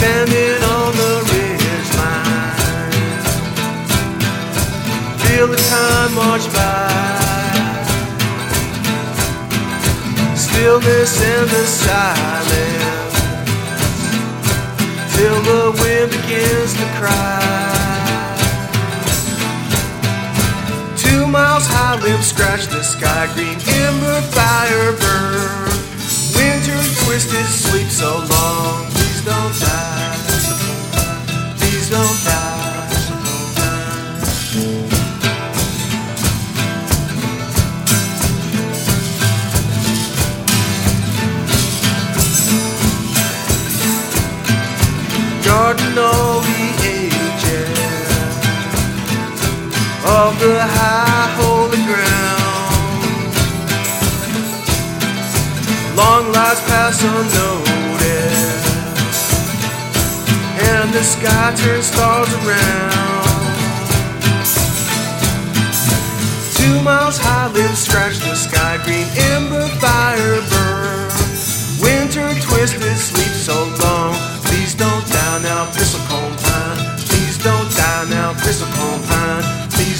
standing Feel the time march by. Stillness and the silence. Till the wind begins to cry. Two miles high, limbs scratch the sky. Green ember fire burn. Winter twisted, sleep so long. The high holy ground. Long lives pass unnoticed, and the sky turns stars around. Two miles high, limbs scratch the sky, green ember fire burn. Winter twisted, sleep so long. Please don't die now, bristlecone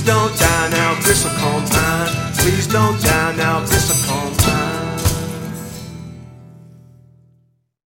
Please don't die now, bristlecone pine. Please don't die now, bristlecone